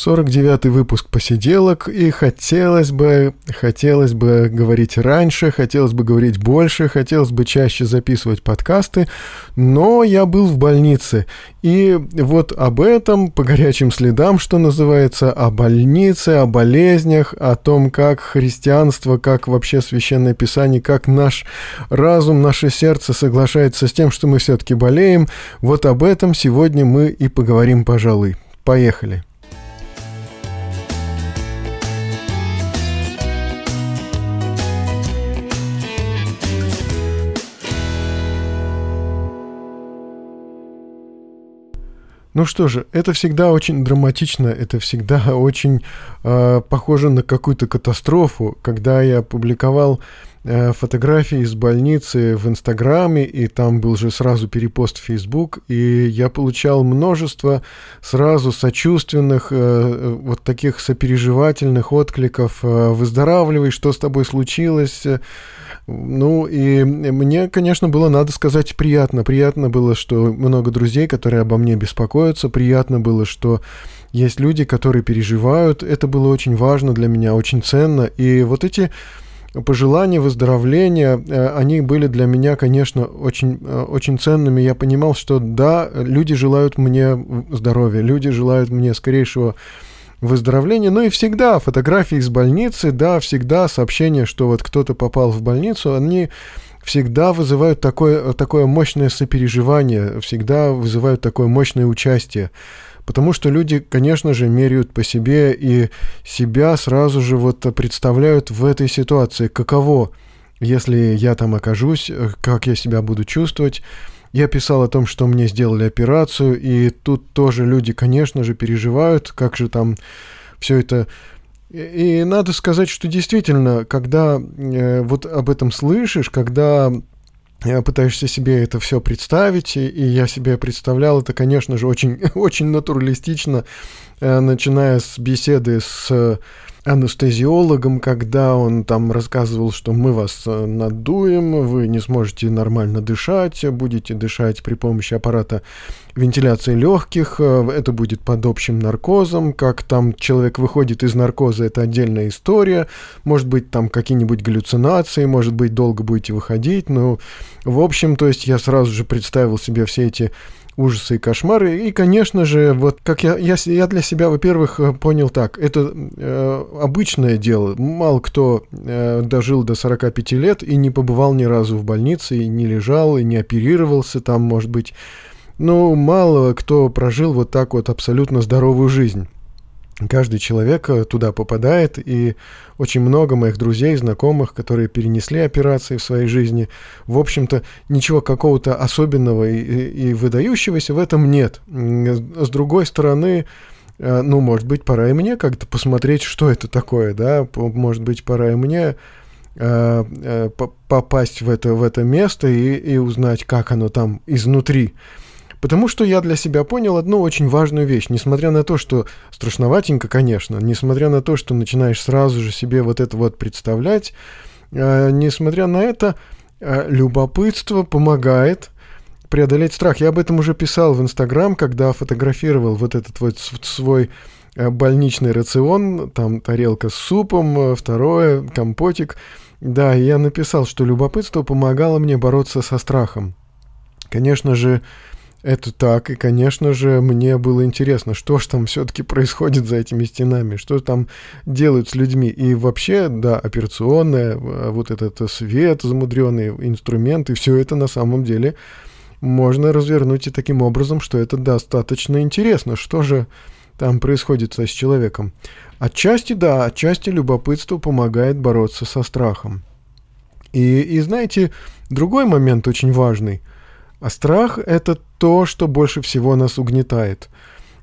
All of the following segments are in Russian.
Сорок девятый выпуск посиделок, и хотелось бы, хотелось бы говорить раньше, хотелось бы говорить больше, хотелось бы чаще записывать подкасты, но я был в больнице, и вот об этом, по горячим следам, что называется, о больнице, о болезнях, о том, как христианство, как вообще Священное Писание, как наш разум, наше сердце соглашается с тем, что мы все-таки болеем, вот об этом сегодня мы и поговорим, пожалуй. Поехали! Ну что же, это всегда очень драматично, это всегда очень э, похоже на какую-то катастрофу. Когда я публиковал э, фотографии из больницы в Инстаграме, и там был же сразу перепост в Фейсбук, и я получал множество сразу сочувственных, э, вот таких сопереживательных откликов. Э, «Выздоравливай, что с тобой случилось?» Ну, и мне, конечно, было, надо сказать, приятно. Приятно было, что много друзей, которые обо мне беспокоятся. Приятно было, что есть люди, которые переживают. Это было очень важно для меня, очень ценно. И вот эти пожелания выздоровления, э, они были для меня, конечно, очень, э, очень ценными. Я понимал, что да, люди желают мне здоровья, люди желают мне скорейшего выздоровления. Ну и всегда фотографии из больницы, да, всегда сообщения, что вот кто-то попал в больницу, они всегда вызывают такое, такое мощное сопереживание, всегда вызывают такое мощное участие. Потому что люди, конечно же, меряют по себе и себя сразу же вот представляют в этой ситуации, каково, если я там окажусь, как я себя буду чувствовать. Я писал о том, что мне сделали операцию, и тут тоже люди, конечно же, переживают, как же там все это... И надо сказать, что действительно, когда э, вот об этом слышишь, когда э, пытаешься себе это все представить, и, я себе представлял это, конечно же, очень, очень натуралистично, э, начиная с беседы с анестезиологом, когда он там рассказывал, что мы вас э, надуем, вы не сможете нормально дышать, будете дышать при помощи аппарата вентиляции легких, э, это будет под общим наркозом, как там человек выходит из наркоза, это отдельная история, может быть там какие-нибудь галлюцинации, может быть долго будете выходить, но в общем, то есть я сразу же представил себе все эти ужасы и кошмары. И, конечно же, вот как я, я, я для себя, во-первых, э, понял так, это э, обычное дело. Мало кто э, дожил до 45 лет и не побывал ни разу в больнице, и не лежал, и не оперировался там, может быть. Ну, мало кто прожил вот так вот абсолютно здоровую жизнь. Каждый человек э, туда попадает, и очень много моих друзей, знакомых, которые перенесли операции в своей жизни, в общем-то, ничего какого-то особенного и, и, выдающегося в этом нет. С другой стороны, э, ну, может быть, пора и мне как-то посмотреть, что это такое, да, может быть, пора и мне э, попасть в это, в это место и, и узнать, как оно там изнутри. Потому что я для себя понял одну очень важную вещь. Несмотря на то, что страшноватенько, конечно, несмотря на то, что начинаешь сразу же себе вот это вот представлять, э, несмотря на это, э, любопытство помогает преодолеть страх. Я об этом уже писал в Инстаграм, когда фотографировал вот этот вот свой э, больничный рацион, там тарелка с супом, э, второе, компотик. Да, я написал, что любопытство помогало мне бороться со страхом. Конечно же, это так, и, конечно же, мне было интересно, что же там все-таки происходит за этими стенами, что там делают с людьми. И вообще, да, операционная, а, вот этот свет замудренный, инструменты, все это на самом деле можно развернуть и таким образом, что это достаточно интересно, что же там происходит с человеком. Отчасти, да, отчасти любопытство помогает бороться со страхом. И, и знаете, другой момент очень важный – а страх — это то, что больше всего нас угнетает.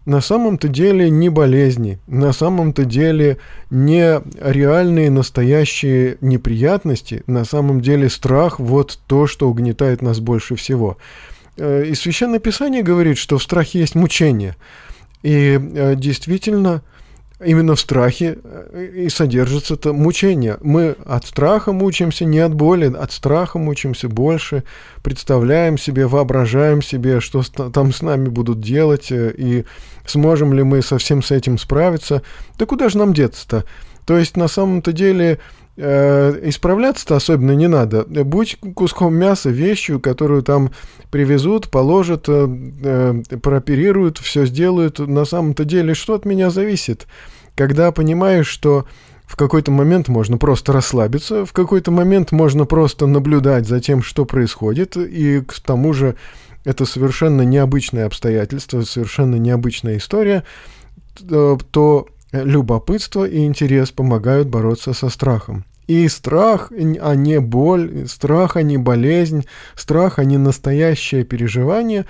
На самом-то деле не болезни, на самом-то деле не реальные настоящие неприятности, на самом деле страх — вот то, что угнетает нас больше всего. Э, и Священное Писание говорит, что в страхе есть мучение. И э, действительно, именно в страхе э, и содержится это мучение. Мы от страха мучаемся, не от боли, от страха мучаемся больше, представляем себе, воображаем себе, что там с нами будут делать, э, и сможем ли мы совсем с этим справиться. Да куда же нам деться-то? То есть на самом-то деле исправляться-то особенно не надо. Будь куском мяса, вещью, которую там привезут, положат, э, э, прооперируют, все сделают. На самом-то деле, что от меня зависит? Когда понимаешь, что в какой-то момент можно просто расслабиться, в какой-то момент можно просто наблюдать за тем, что происходит, и к тому же это совершенно необычное обстоятельство, совершенно необычная история, э, то любопытство и интерес помогают бороться со страхом. И страх, а не боль, страх, а не болезнь, страх, а не настоящее переживание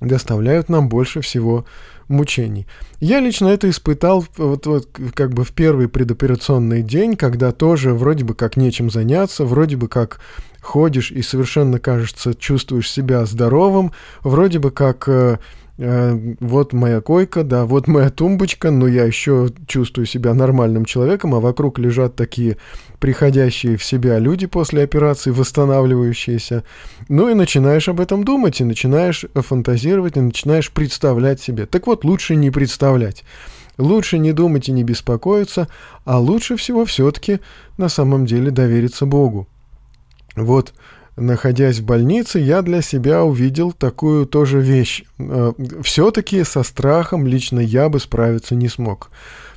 доставляют нам больше всего мучений. Я лично это испытал вот, вот как бы в первый предоперационный день, когда тоже вроде бы как нечем заняться, вроде бы как ходишь и совершенно, кажется, чувствуешь себя здоровым, вроде бы как э, вот моя койка, да, вот моя тумбочка, но я еще чувствую себя нормальным человеком, а вокруг лежат такие приходящие в себя люди после операции, восстанавливающиеся. Ну и начинаешь об этом думать, и начинаешь фантазировать, и начинаешь представлять себе. Так вот, лучше не представлять. Лучше не думать и не беспокоиться, а лучше всего все-таки на самом деле довериться Богу. Вот находясь в больнице, я для себя увидел такую тоже вещь. Э, Все-таки со страхом лично я бы справиться не смог.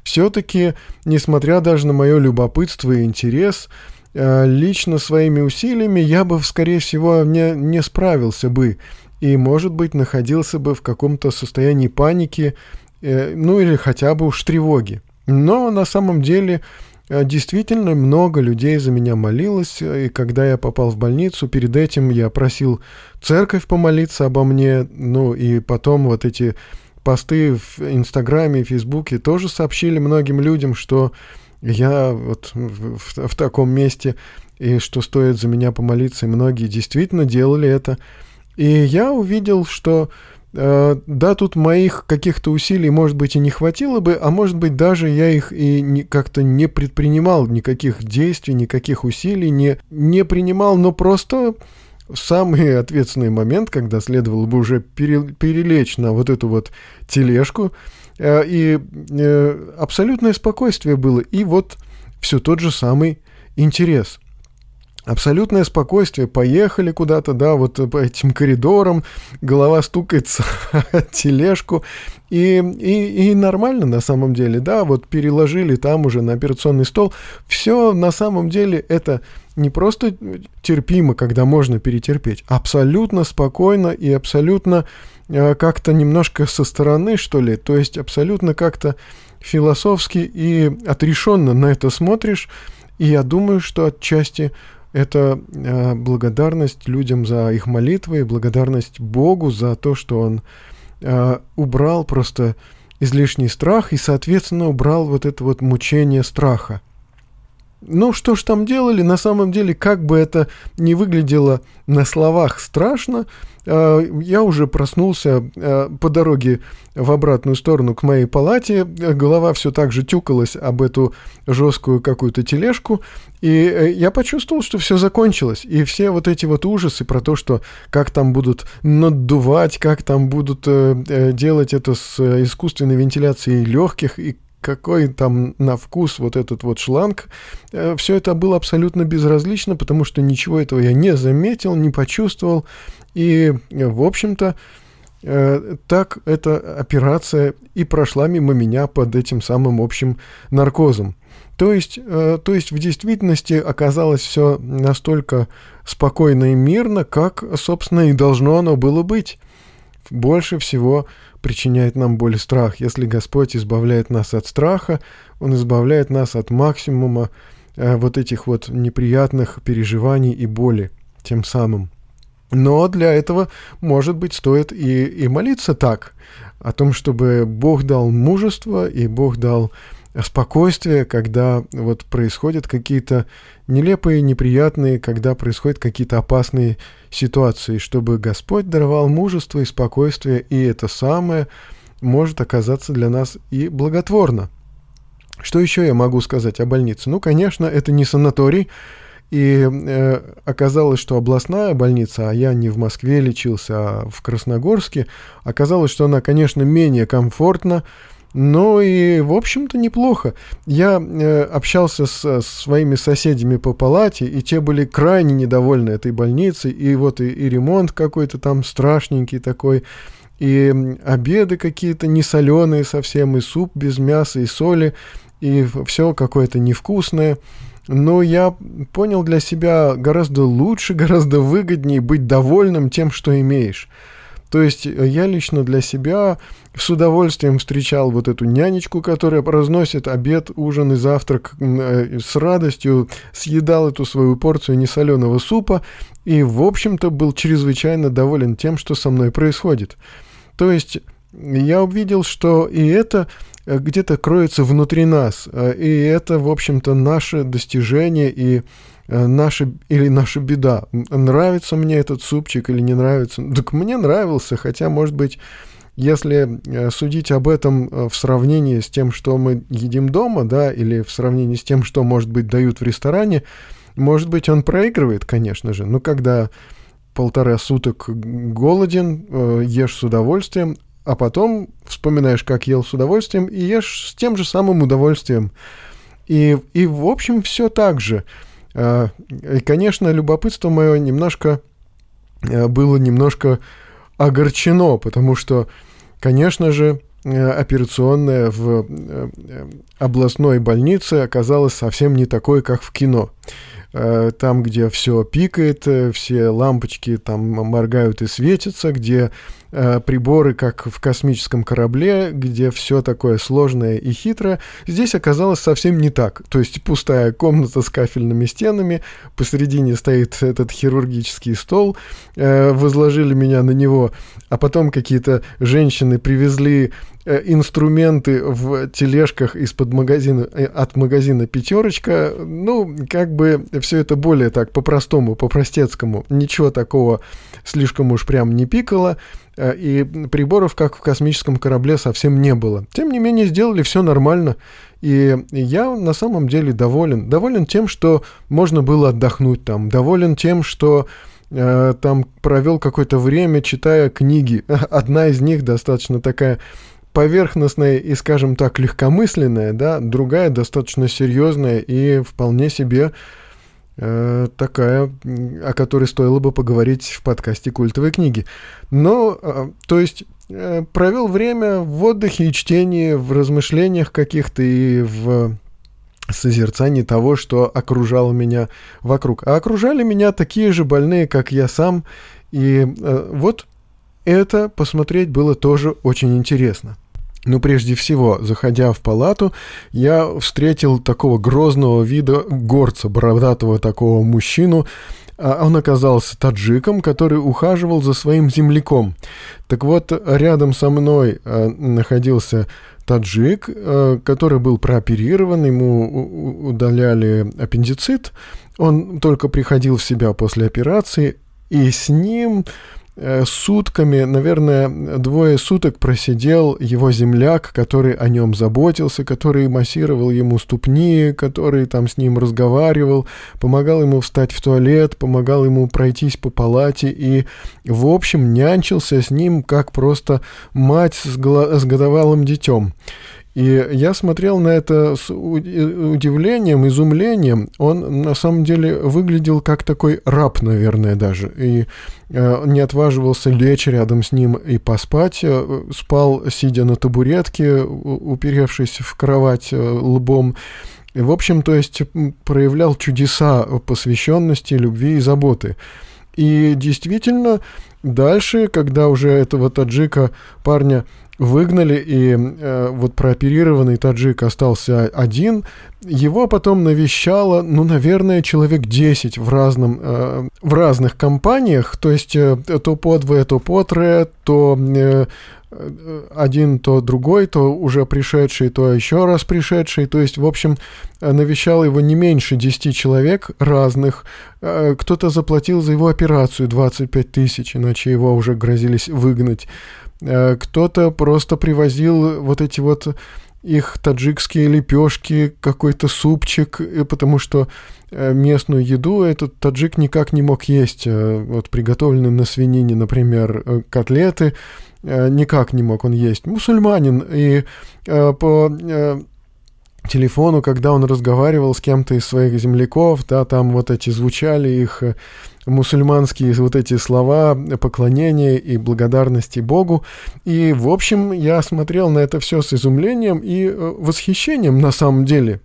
Все-таки, несмотря даже на мое любопытство и интерес, э, лично своими усилиями я бы, скорее всего, не, не справился бы. И, может быть, находился бы в каком-то состоянии паники, э, ну или хотя бы уж тревоги. Но на самом деле действительно, много людей за меня молилось, и когда я попал в больницу, перед этим я просил церковь помолиться обо мне, ну и потом вот эти посты в Инстаграме и Фейсбуке тоже сообщили многим людям, что я вот в, в, в таком месте, и что стоит за меня помолиться, и многие действительно делали это. И я увидел, что Э, да, тут моих каких-то усилий, может быть, и не хватило бы, а может быть, даже я их и как-то не предпринимал, никаких действий, никаких усилий не, не принимал, но просто самый ответственный момент, когда следовало бы уже пере, перелечь на вот эту вот тележку, э, и э, абсолютное спокойствие было, и вот все тот же самый интерес – Абсолютное спокойствие, поехали куда-то, да, вот по этим коридорам, голова стукается тележку, и, и, и нормально на самом деле, да, вот переложили там уже на операционный стол. Все на самом деле это не просто терпимо, когда можно перетерпеть, абсолютно спокойно и абсолютно э, как-то немножко со стороны, что ли, то есть абсолютно как-то философски и отрешенно на это смотришь, и я думаю, что отчасти это э, благодарность людям за их молитвы, благодарность Богу за то, что Он э, убрал просто излишний страх и, соответственно, убрал вот это вот мучение страха. Ну, что ж там делали, на самом деле, как бы это ни выглядело на словах страшно, э, я уже проснулся э, по дороге в обратную сторону к моей палате, голова все так же тюкалась об эту жесткую какую-то тележку, и э, я почувствовал, что все закончилось, и все вот эти вот ужасы про то, что как там будут наддувать, как там будут делать это с искусственной вентиляцией легких, и какой там на вкус вот этот вот шланг, э, все это было абсолютно безразлично, потому что ничего этого я не заметил, не почувствовал. И, в общем-то, э, так эта операция и прошла мимо меня под этим самым общим наркозом. То есть, э, то есть в действительности оказалось все настолько спокойно и мирно, как, собственно, и должно оно было быть. Больше всего причиняет нам боль и страх. Если Господь избавляет нас от страха, Он избавляет нас от максимума э, вот этих вот неприятных переживаний и боли тем самым. Но для этого, может быть, стоит и, и молиться так, о том, чтобы Бог дал мужество и Бог дал спокойствие, когда вот происходят какие-то нелепые, неприятные, когда происходят какие-то опасные ситуации, чтобы Господь даровал мужество и спокойствие, и это самое может оказаться для нас и благотворно. Что еще я могу сказать о больнице? Ну, конечно, это не санаторий, и э, оказалось, что областная больница, а я не в Москве лечился, а в Красногорске, оказалось, что она, конечно, менее комфортна, но и, в общем-то, неплохо. Я э, общался с, с своими соседями по палате, и те были крайне недовольны этой больницей, и вот и, и ремонт какой-то там страшненький такой, и обеды какие-то не соленые совсем, и суп без мяса и соли, и все какое-то невкусное. Но я понял для себя гораздо лучше, гораздо выгоднее быть довольным тем, что имеешь. То есть э, я лично для себя с удовольствием встречал вот эту нянечку, которая разносит обед, ужин и завтрак э, с радостью, съедал эту свою порцию несоленого супа и, в общем-то, был чрезвычайно доволен тем, что со мной происходит. То есть я увидел, что и это э, где-то кроется внутри нас, и это, в общем-то, наше достижение и наша или наша беда. Нравится мне этот супчик или не нравится? Так мне нравился, хотя, может быть, если э, судить об этом э, в сравнении с тем, что мы едим дома, да, или в сравнении с тем, что, может быть, дают в ресторане, может быть, он проигрывает, конечно же. Но когда полтора суток голоден, ешь с удовольствием, а потом вспоминаешь, как ел с удовольствием, и ешь с тем же самым удовольствием. И, и в общем, все так же. А, и, конечно, любопытство мое немножко э, было немножко огорчено, потому что, конечно же, э, операционная в э, областной больнице оказалась совсем не такой, как в кино. Там, где все пикает, все лампочки там моргают и светятся, где Э, приборы, как в космическом корабле, где все такое сложное и хитрое, здесь оказалось совсем не так. То есть пустая комната с кафельными стенами, посередине стоит этот хирургический стол, э, возложили меня на него, а потом какие-то женщины привезли э, инструменты в тележках из-под магазина, от магазина «Пятерочка». Ну, как бы все это более так по-простому, по-простецкому. Ничего такого слишком уж прям не пикало. Э, и приборов, как в космическом корабле, совсем не было. Тем не менее, сделали все нормально. И я на самом деле доволен. Доволен тем, что можно было отдохнуть там. Доволен тем, что э, там провел какое-то время, читая книги. Одна из них достаточно такая поверхностная и, скажем так, легкомысленная, да, другая достаточно серьезная и вполне себе такая, о которой стоило бы поговорить в подкасте «Культовые книги». Но, э, то есть, э, провел время в отдыхе и чтении, в размышлениях каких-то и в созерцании того, что окружало меня вокруг. А окружали меня такие же больные, как я сам. И вот это посмотреть было тоже очень интересно. Но прежде всего, заходя в палату, я встретил такого грозного вида горца, бородатого такого мужчину. А он оказался таджиком, который ухаживал за своим земляком. Так вот, рядом со мной э, находился таджик, э, который был прооперирован, ему удаляли аппендицит. Он только приходил в себя после операции, и с ним сутками, наверное, двое суток просидел его земляк, который о нем заботился, который массировал ему ступни, который там с ним разговаривал, помогал ему встать в туалет, помогал ему пройтись по палате и, в общем, нянчился с ним, как просто мать с, с годовалым детем. И я смотрел на это с удивлением, изумлением. Он на самом деле выглядел как такой раб, наверное, даже. И э, не отваживался лечь рядом с ним и поспать. Э, спал, сидя на табуретке, уперевшись в кровать э, лбом. И, в общем, то есть проявлял чудеса посвященности, любви и заботы. И действительно, дальше, когда уже этого таджика парня выгнали, и э, вот прооперированный таджик остался один. Его потом навещало, ну, наверное, человек 10 в, разном, э, в разных компаниях, то есть э, то по двое, то по трое, то э, один, то другой, то уже пришедший, то еще раз пришедший. То есть, в общем, навещал его не меньше 10 человек разных. Э, кто-то заплатил за его операцию 25 тысяч, иначе его уже грозились выгнать. Кто-то просто привозил вот эти вот их таджикские лепешки, какой-то супчик, потому что местную еду этот таджик никак не мог есть. Вот приготовленные на свинине, например, котлеты, никак не мог он есть. Мусульманин, и по телефону, когда он разговаривал с кем-то из своих земляков, да, там вот эти звучали их э, мусульманские вот эти слова поклонения и благодарности Богу. И, в общем, я смотрел на это все с изумлением и э, восхищением на самом деле.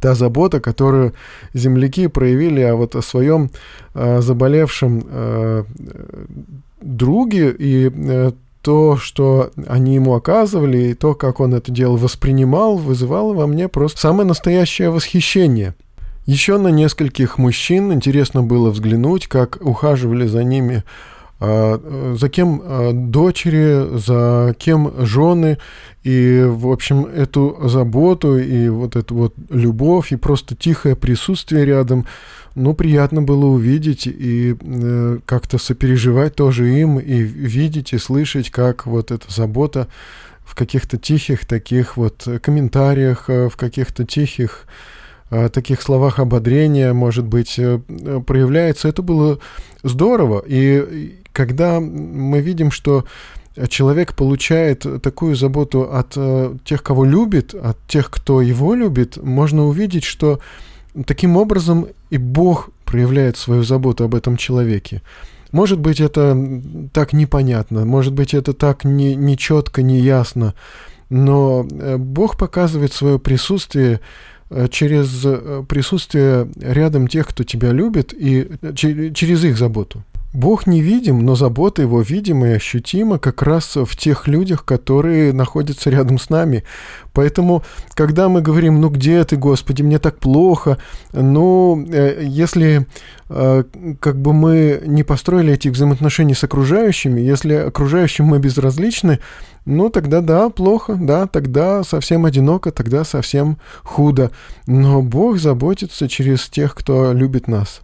Та забота, которую земляки проявили а вот о своем э, заболевшем э, друге и э, то, что они ему оказывали, и то, как он это дело воспринимал, вызывало во мне просто самое настоящее восхищение. Еще на нескольких мужчин интересно было взглянуть, как ухаживали за ними а, за кем а, дочери, за кем жены, и, в общем, эту заботу и вот эту вот любовь и просто тихое присутствие рядом, ну, приятно было увидеть и э, как-то сопереживать тоже им, и видеть и слышать, как вот эта забота в каких-то тихих таких вот комментариях, э, в каких-то тихих таких словах ободрения, может быть, э, проявляется. Это было здорово. И когда мы видим, что человек получает такую заботу от э, тех, кого любит, от тех, кто его любит, можно увидеть, что таким образом и Бог проявляет свою заботу об этом человеке. Может быть, это так непонятно, может быть, это так не, не четко, не ясно, но э, Бог показывает свое присутствие э, через присутствие рядом тех, кто тебя любит, и через их заботу. Бог не видим, но забота Его видима и ощутима как раз в тех людях, которые находятся рядом с нами. Поэтому, когда мы говорим, ну где ты, Господи, мне так плохо, ну, э, если э, как бы мы не построили эти взаимоотношения с окружающими, если окружающим мы безразличны, ну, тогда да, плохо, да, тогда совсем одиноко, тогда совсем худо. Но Бог заботится через тех, кто любит нас.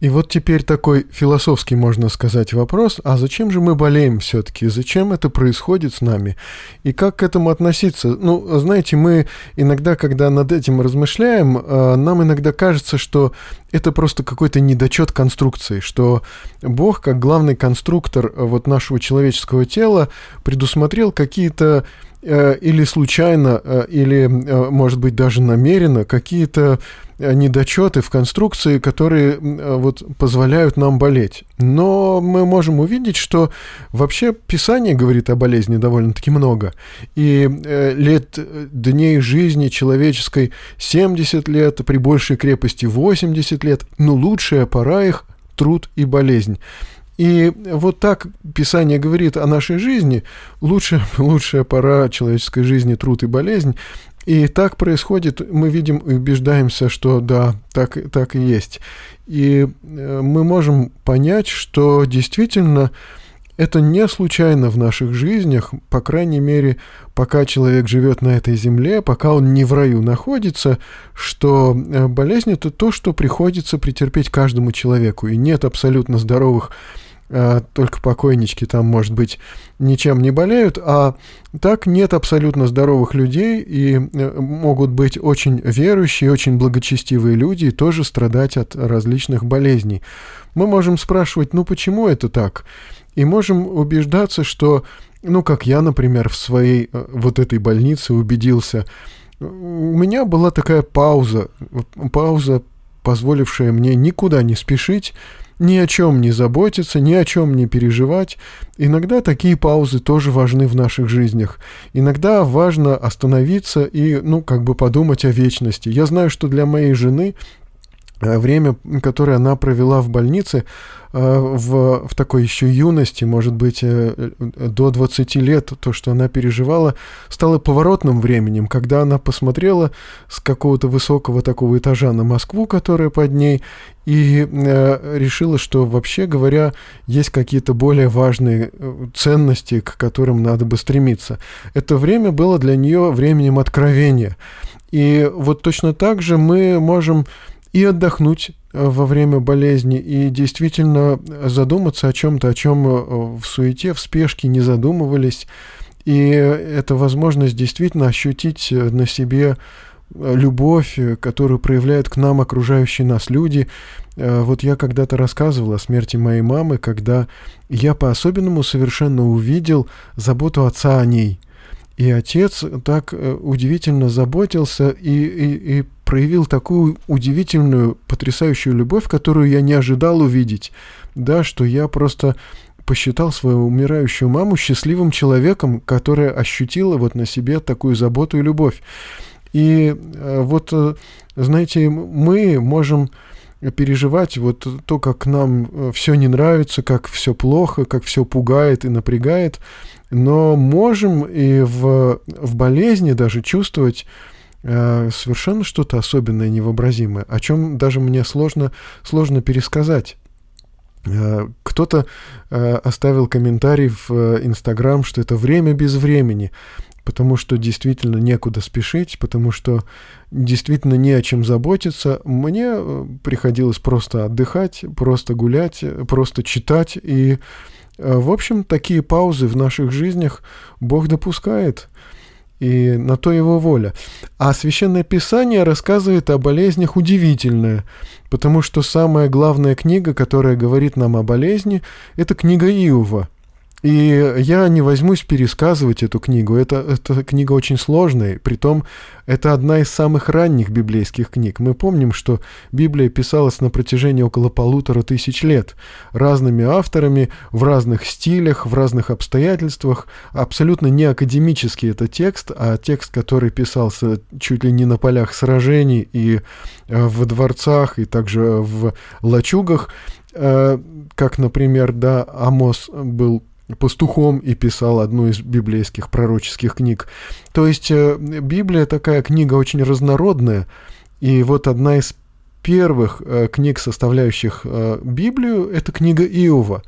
И вот теперь такой философский, можно сказать, вопрос, а зачем же мы болеем все-таки? Зачем это происходит с нами? И как к этому относиться? Ну, знаете, мы иногда, когда над этим размышляем, э, нам иногда кажется, что это просто какой-то недочет конструкции, что Бог, как главный конструктор э, вот нашего человеческого тела, предусмотрел какие-то или случайно, э, или, э, может быть, даже намеренно какие-то недочеты в конструкции, которые вот позволяют нам болеть. Но мы можем увидеть, что вообще Писание говорит о болезни довольно-таки много. И лет дней жизни человеческой 70 лет, при большей крепости 80 лет, но лучшая пора их – труд и болезнь. И вот так Писание говорит о нашей жизни. Лучше, лучшая пора человеческой жизни – труд и болезнь. И так происходит, мы видим и убеждаемся, что да, так, так и есть. И э, мы можем понять, что действительно это не случайно в наших жизнях, по крайней мере, пока человек живет на этой земле, пока он не в раю находится, что э, болезнь это то, что приходится претерпеть каждому человеку. И нет абсолютно здоровых только покойнички там, может быть, ничем не болеют, а так нет абсолютно здоровых людей, и э, могут быть очень верующие, очень благочестивые люди и тоже страдать от различных болезней. Мы можем спрашивать, ну почему это так? И можем убеждаться, что, ну как я, например, в своей э, вот этой больнице убедился, у меня была такая пауза, пауза, позволившая мне никуда не спешить, ни о чем не заботиться, ни о чем не переживать. Иногда такие паузы тоже важны в наших жизнях. Иногда важно остановиться и, ну, как бы подумать о вечности. Я знаю, что для моей жены Э, время, которое она провела в больнице, в, в такой еще юности, может быть, э, до 20 лет, то, что она переживала, стало поворотным временем, когда она посмотрела с какого-то высокого такого этажа на Москву, которая под ней, и решила, что, вообще говоря, есть какие-то более важные ценности, к которым надо бы стремиться. Это время было для нее временем откровения. И вот точно так же мы можем и отдохнуть э, во время болезни, и действительно задуматься о чем-то, о чем э, в суете, в спешке не задумывались. И это возможность действительно ощутить на себе любовь, которую проявляют к нам окружающие нас люди. Вот я когда-то рассказывал о смерти моей мамы, когда я по-особенному совершенно увидел заботу отца о ней. И отец так удивительно заботился и, и, и проявил такую удивительную, потрясающую любовь, которую я не ожидал увидеть. Да, что я просто посчитал свою умирающую маму счастливым человеком, которая ощутила вот на себе такую заботу и любовь. И э, вот, э, знаете, мы можем переживать вот то, как нам э, все не нравится, как все плохо, как все пугает и напрягает, но можем и в, в болезни даже чувствовать Э, совершенно что-то особенное, невообразимое, о чем даже мне сложно, сложно пересказать. Э, кто-то э, оставил комментарий в Инстаграм, что это время без времени, потому что действительно некуда спешить, потому что действительно не о чем заботиться. Мне приходилось просто отдыхать, просто гулять, просто читать. И, в общем, такие паузы в наших жизнях Бог допускает и на то его воля. А Священное Писание рассказывает о болезнях удивительное, потому что самая главная книга, которая говорит нам о болезни, это книга Иова – и я не возьмусь пересказывать эту книгу. Это, эта книга очень сложная. Притом, это одна из самых ранних библейских книг. Мы помним, что Библия писалась на протяжении около полутора тысяч лет. Разными авторами, в разных стилях, в разных обстоятельствах. Абсолютно не академический это текст, а текст, который писался чуть ли не на полях сражений и э, в дворцах, и также в лачугах. Э, как, например, да, Амос был пастухом и писал одну из библейских пророческих книг. То есть э, Библия такая книга очень разнородная, и вот одна из первых э, книг, составляющих э, Библию, это книга Иова.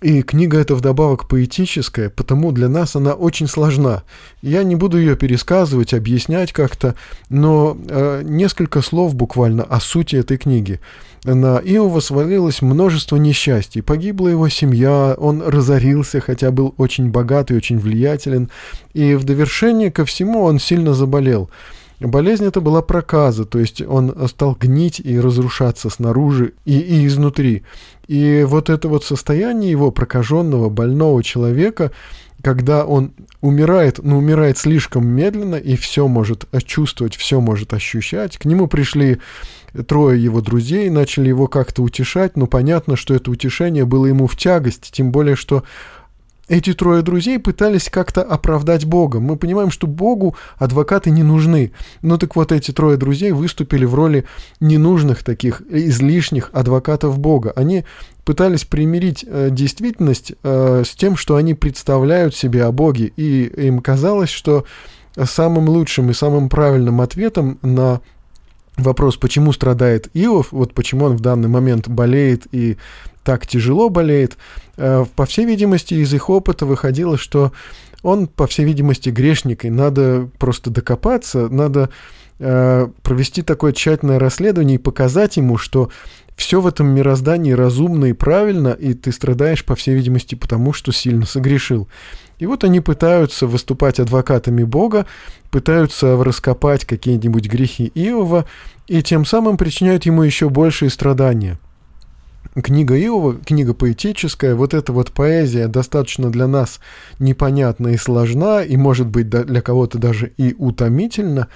И книга эта вдобавок поэтическая, потому для нас она очень сложна. Я не буду ее пересказывать, объяснять как-то, но э, несколько слов буквально о сути этой книги. На Иова свалилось множество несчастий. Погибла его семья, он разорился, хотя был очень богат и очень влиятелен. И в довершение ко всему он сильно заболел. Болезнь это была проказа, то есть он стал гнить и разрушаться снаружи и, и изнутри. И вот это вот состояние его прокаженного, больного человека, когда он умирает, но умирает слишком медленно и все может чувствовать, все может ощущать. К нему пришли трое его друзей, начали его как-то утешать, но понятно, что это утешение было ему в тягость, тем более, что эти трое друзей пытались как-то оправдать Бога. Мы понимаем, что Богу адвокаты не нужны. Ну так вот, эти трое друзей выступили в роли ненужных таких, излишних адвокатов Бога. Они пытались примирить э, действительность э, с тем, что они представляют себе о Боге. И им казалось, что самым лучшим и самым правильным ответом на вопрос, почему страдает Иов, вот почему он в данный момент болеет и так тяжело болеет, э, по всей видимости, из их опыта выходило, что он, по всей видимости, грешник, и надо просто докопаться, надо э, провести такое тщательное расследование и показать ему, что все в этом мироздании разумно и правильно, и ты страдаешь, по всей видимости, потому что сильно согрешил. И вот они пытаются выступать адвокатами Бога, пытаются раскопать какие-нибудь грехи Иова, и тем самым причиняют ему еще большие страдания – книга Иова, книга поэтическая, вот эта вот поэзия достаточно для нас непонятна и сложна, и может быть для кого-то даже и утомительна.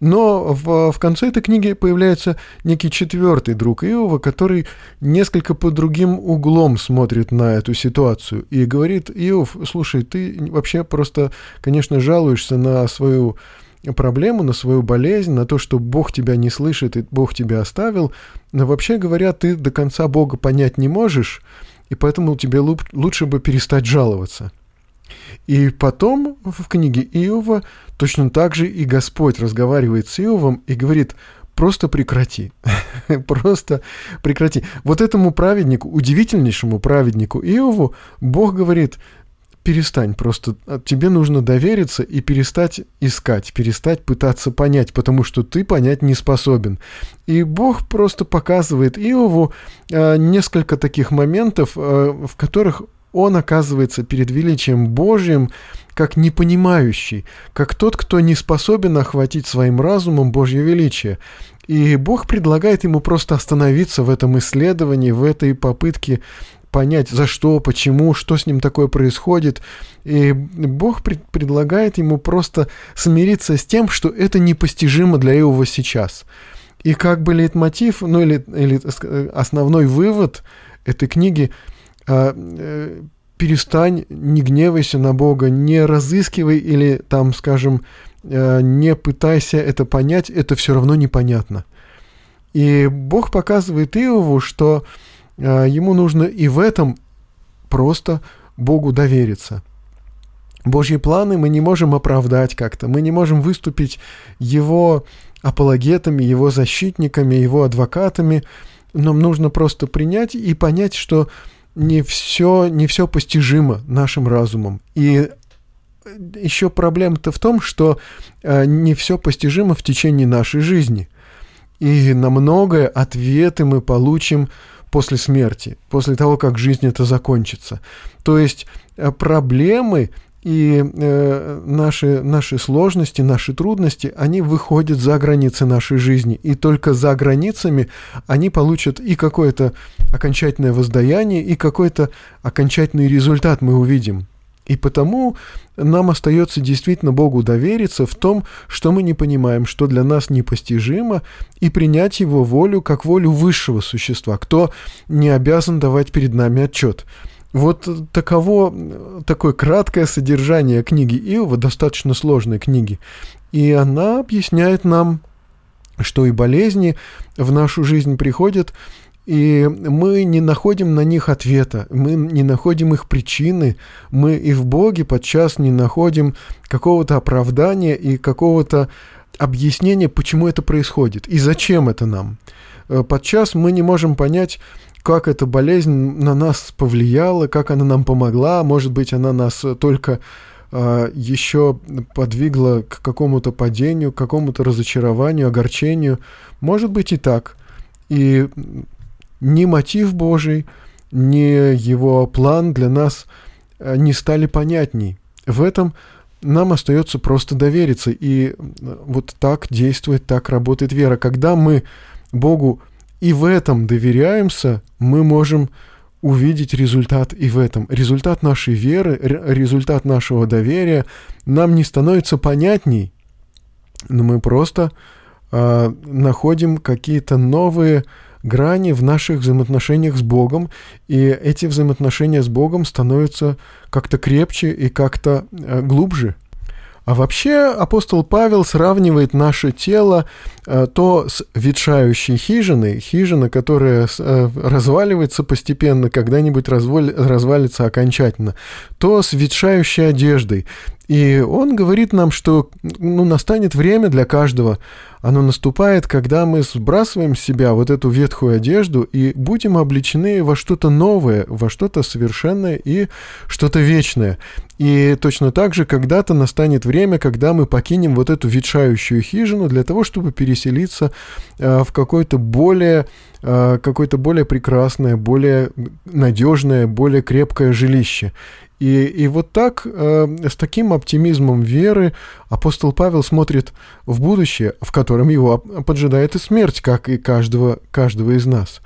Но в, в конце этой книги появляется некий четвертый друг Иова, который несколько под другим углом смотрит на эту ситуацию и говорит, Иов, слушай, ты вообще просто, конечно, жалуешься на свою проблему, на свою болезнь, на то, что Бог тебя не слышит и Бог тебя оставил, но вообще говоря, ты до конца Бога понять не можешь, и поэтому тебе лучше бы перестать жаловаться. И потом в книге Иова точно так же и Господь разговаривает с Иовом и говорит, просто прекрати, просто прекрати. Вот этому праведнику, удивительнейшему праведнику Иову, Бог говорит, перестань просто. А, тебе нужно довериться и перестать искать, перестать пытаться понять, потому что ты понять не способен. И Бог просто показывает Иову э, несколько таких моментов, э, в которых он оказывается перед величием Божьим как непонимающий, как тот, кто не способен охватить своим разумом Божье величие. И Бог предлагает ему просто остановиться в этом исследовании, в этой попытке понять, за что, почему, что с ним такое происходит. И Бог пред, предлагает ему просто смириться с тем, что это непостижимо для Иова сейчас. И как бы лейтмотив, ну или, или основной вывод этой книги а, э, перестань, не гневайся на Бога, не разыскивай или там, скажем, э, не пытайся это понять, это все равно непонятно. И Бог показывает Иову, что а, ему нужно и в этом просто Богу довериться. Божьи планы мы не можем оправдать как-то, мы не можем выступить его апологетами, его защитниками, его адвокатами. Нам нужно просто принять и понять, что не все, не все постижимо нашим разумом. И еще проблема-то в том, что э, не все постижимо в течение нашей жизни. И на многое ответы мы получим после смерти, после того, как жизнь это закончится. То есть э, проблемы и э, наши, наши сложности, наши трудности, они выходят за границы нашей жизни. И только за границами они получат и какое-то окончательное воздаяние, и какой-то окончательный результат мы увидим. И потому нам остается действительно Богу довериться в том, что мы не понимаем, что для нас непостижимо, и принять Его волю как волю высшего существа, кто не обязан давать перед нами отчет. Вот таково такое краткое содержание книги Иова, достаточно сложной книги. И она объясняет нам, что и болезни в нашу жизнь приходят и мы не находим на них ответа, мы не находим их причины, мы и в Боге подчас не находим какого-то оправдания и какого-то объяснения, почему это происходит и зачем это нам. Э, подчас мы не можем понять, как эта болезнь на нас повлияла, как она нам помогла, может быть, она нас только э, еще подвигла к какому-то падению, к какому-то разочарованию, огорчению. Может быть и так. И ни мотив Божий, ни его план для нас э, не стали понятней. В этом нам остается просто довериться. И э, вот так действует, так работает вера. Когда мы Богу и в этом доверяемся, мы можем увидеть результат и в этом. Результат нашей веры, результат нашего доверия нам не становится понятней, но мы просто э, находим какие-то новые грани в наших взаимоотношениях с Богом, и эти взаимоотношения с Богом становятся как-то крепче и как-то э, глубже. А вообще апостол Павел сравнивает наше тело э, то с ветшающей хижиной, хижина, которая э, разваливается постепенно, когда-нибудь развалится окончательно, то с ветшающей одеждой. И он говорит нам, что ну, настанет время для каждого. Оно наступает, когда мы сбрасываем с себя вот эту ветхую одежду и будем обличены во что-то новое, во что-то совершенное и что-то вечное. И точно так же когда-то настанет время, когда мы покинем вот эту ветшающую хижину для того, чтобы переселиться э, в какое-то более, э, какое-то более прекрасное, более надежное, более крепкое жилище. И, и вот так, э, с таким оптимизмом веры, апостол Павел смотрит в будущее, в котором его поджидает и смерть, как и каждого, каждого из нас.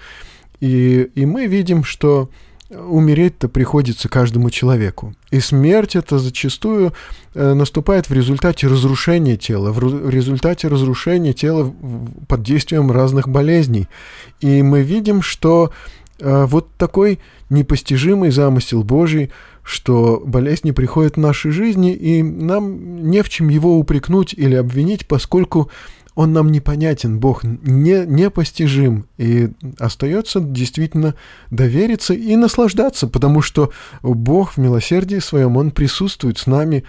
И, и мы видим, что умереть-то приходится каждому человеку. И смерть это зачастую э, наступает в результате разрушения тела, в, результате разрушения тела под действием разных болезней. И мы видим, что э, вот такой непостижимый замысел Божий – что болезни приходят в нашей жизни, и нам не в чем его упрекнуть или обвинить, поскольку он нам непонятен, Бог не, непостижим, и остается действительно довериться и наслаждаться, потому что Бог в милосердии своем, Он присутствует с нами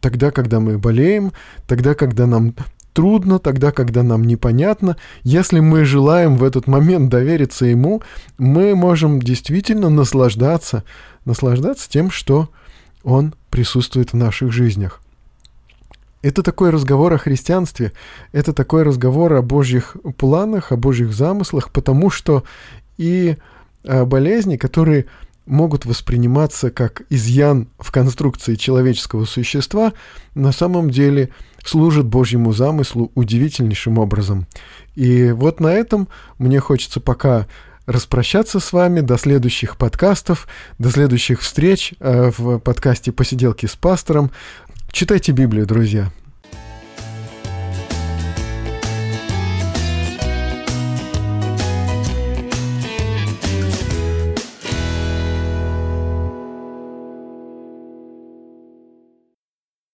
тогда, когда мы болеем, тогда, когда нам трудно, тогда, когда нам непонятно. Если мы желаем в этот момент довериться Ему, мы можем действительно наслаждаться, наслаждаться тем, что Он присутствует в наших жизнях. Это такой разговор о христианстве, это такой разговор о Божьих планах, о Божьих замыслах, потому что и болезни, которые могут восприниматься как изъян в конструкции человеческого существа, на самом деле служат Божьему замыслу удивительнейшим образом. И вот на этом мне хочется пока распрощаться с вами до следующих подкастов, до следующих встреч э, в подкасте «Посиделки с пастором». Читайте Библию, друзья.